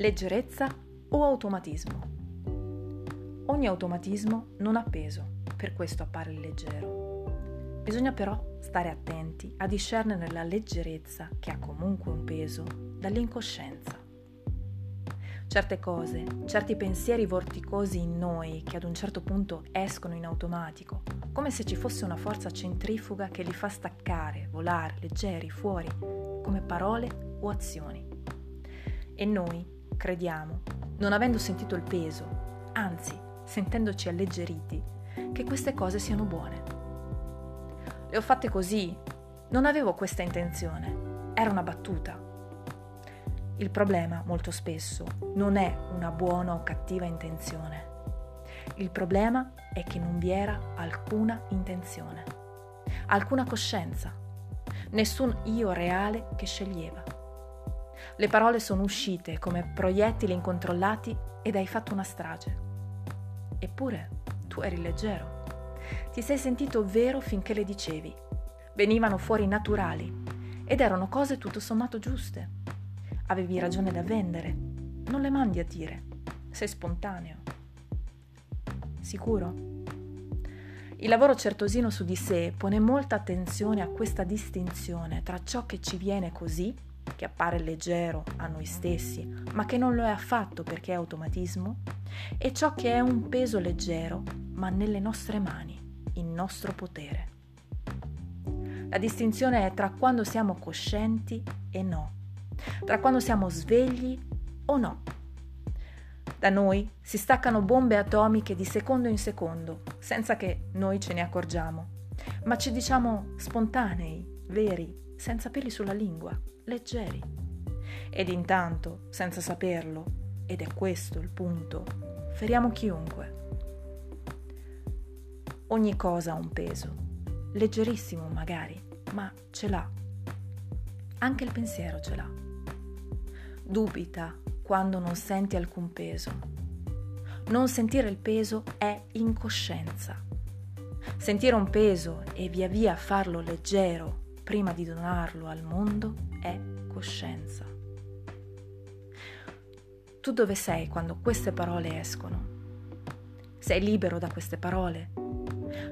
Leggerezza o automatismo? Ogni automatismo non ha peso, per questo appare leggero. Bisogna però stare attenti a discernere la leggerezza, che ha comunque un peso, dall'incoscienza. Certe cose, certi pensieri vorticosi in noi che ad un certo punto escono in automatico, come se ci fosse una forza centrifuga che li fa staccare, volare leggeri fuori, come parole o azioni. E noi, crediamo, non avendo sentito il peso, anzi sentendoci alleggeriti, che queste cose siano buone. Le ho fatte così, non avevo questa intenzione, era una battuta. Il problema, molto spesso, non è una buona o cattiva intenzione. Il problema è che non vi era alcuna intenzione, alcuna coscienza, nessun io reale che sceglieva. Le parole sono uscite come proiettili incontrollati ed hai fatto una strage. Eppure tu eri leggero. Ti sei sentito vero finché le dicevi. Venivano fuori naturali ed erano cose tutto sommato giuste. Avevi ragione da vendere. Non le mandi a dire. Sei spontaneo. Sicuro? Il lavoro certosino su di sé pone molta attenzione a questa distinzione tra ciò che ci viene così che appare leggero a noi stessi, ma che non lo è affatto perché è automatismo, e ciò che è un peso leggero, ma nelle nostre mani, in nostro potere. La distinzione è tra quando siamo coscienti e no, tra quando siamo svegli o no. Da noi si staccano bombe atomiche di secondo in secondo, senza che noi ce ne accorgiamo, ma ci diciamo spontanei, veri, senza peli sulla lingua, leggeri. Ed intanto, senza saperlo, ed è questo il punto, feriamo chiunque. Ogni cosa ha un peso, leggerissimo magari, ma ce l'ha. Anche il pensiero ce l'ha. Dubita quando non senti alcun peso. Non sentire il peso è incoscienza. Sentire un peso e via via farlo leggero prima di donarlo al mondo è coscienza. Tu dove sei quando queste parole escono? Sei libero da queste parole?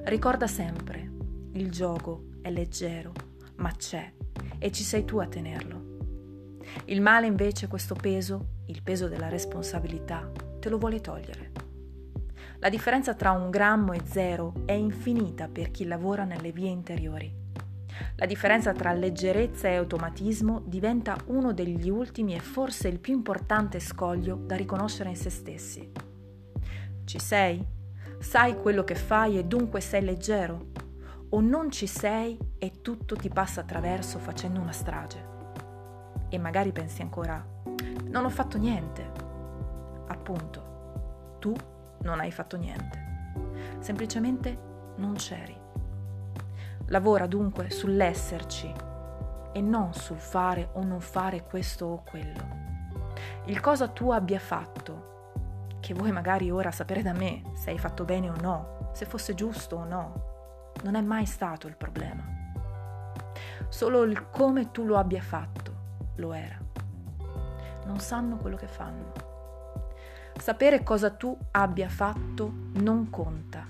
Ricorda sempre, il gioco è leggero, ma c'è e ci sei tu a tenerlo. Il male invece questo peso, il peso della responsabilità, te lo vuole togliere. La differenza tra un grammo e zero è infinita per chi lavora nelle vie interiori. La differenza tra leggerezza e automatismo diventa uno degli ultimi e forse il più importante scoglio da riconoscere in se stessi. Ci sei? Sai quello che fai e dunque sei leggero? O non ci sei e tutto ti passa attraverso facendo una strage? E magari pensi ancora, non ho fatto niente. Appunto, tu non hai fatto niente. Semplicemente non c'eri. Lavora dunque sull'esserci e non sul fare o non fare questo o quello. Il cosa tu abbia fatto, che vuoi magari ora sapere da me se hai fatto bene o no, se fosse giusto o no, non è mai stato il problema. Solo il come tu lo abbia fatto lo era. Non sanno quello che fanno. Sapere cosa tu abbia fatto non conta.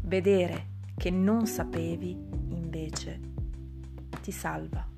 Vedere che non sapevi invece ti salva.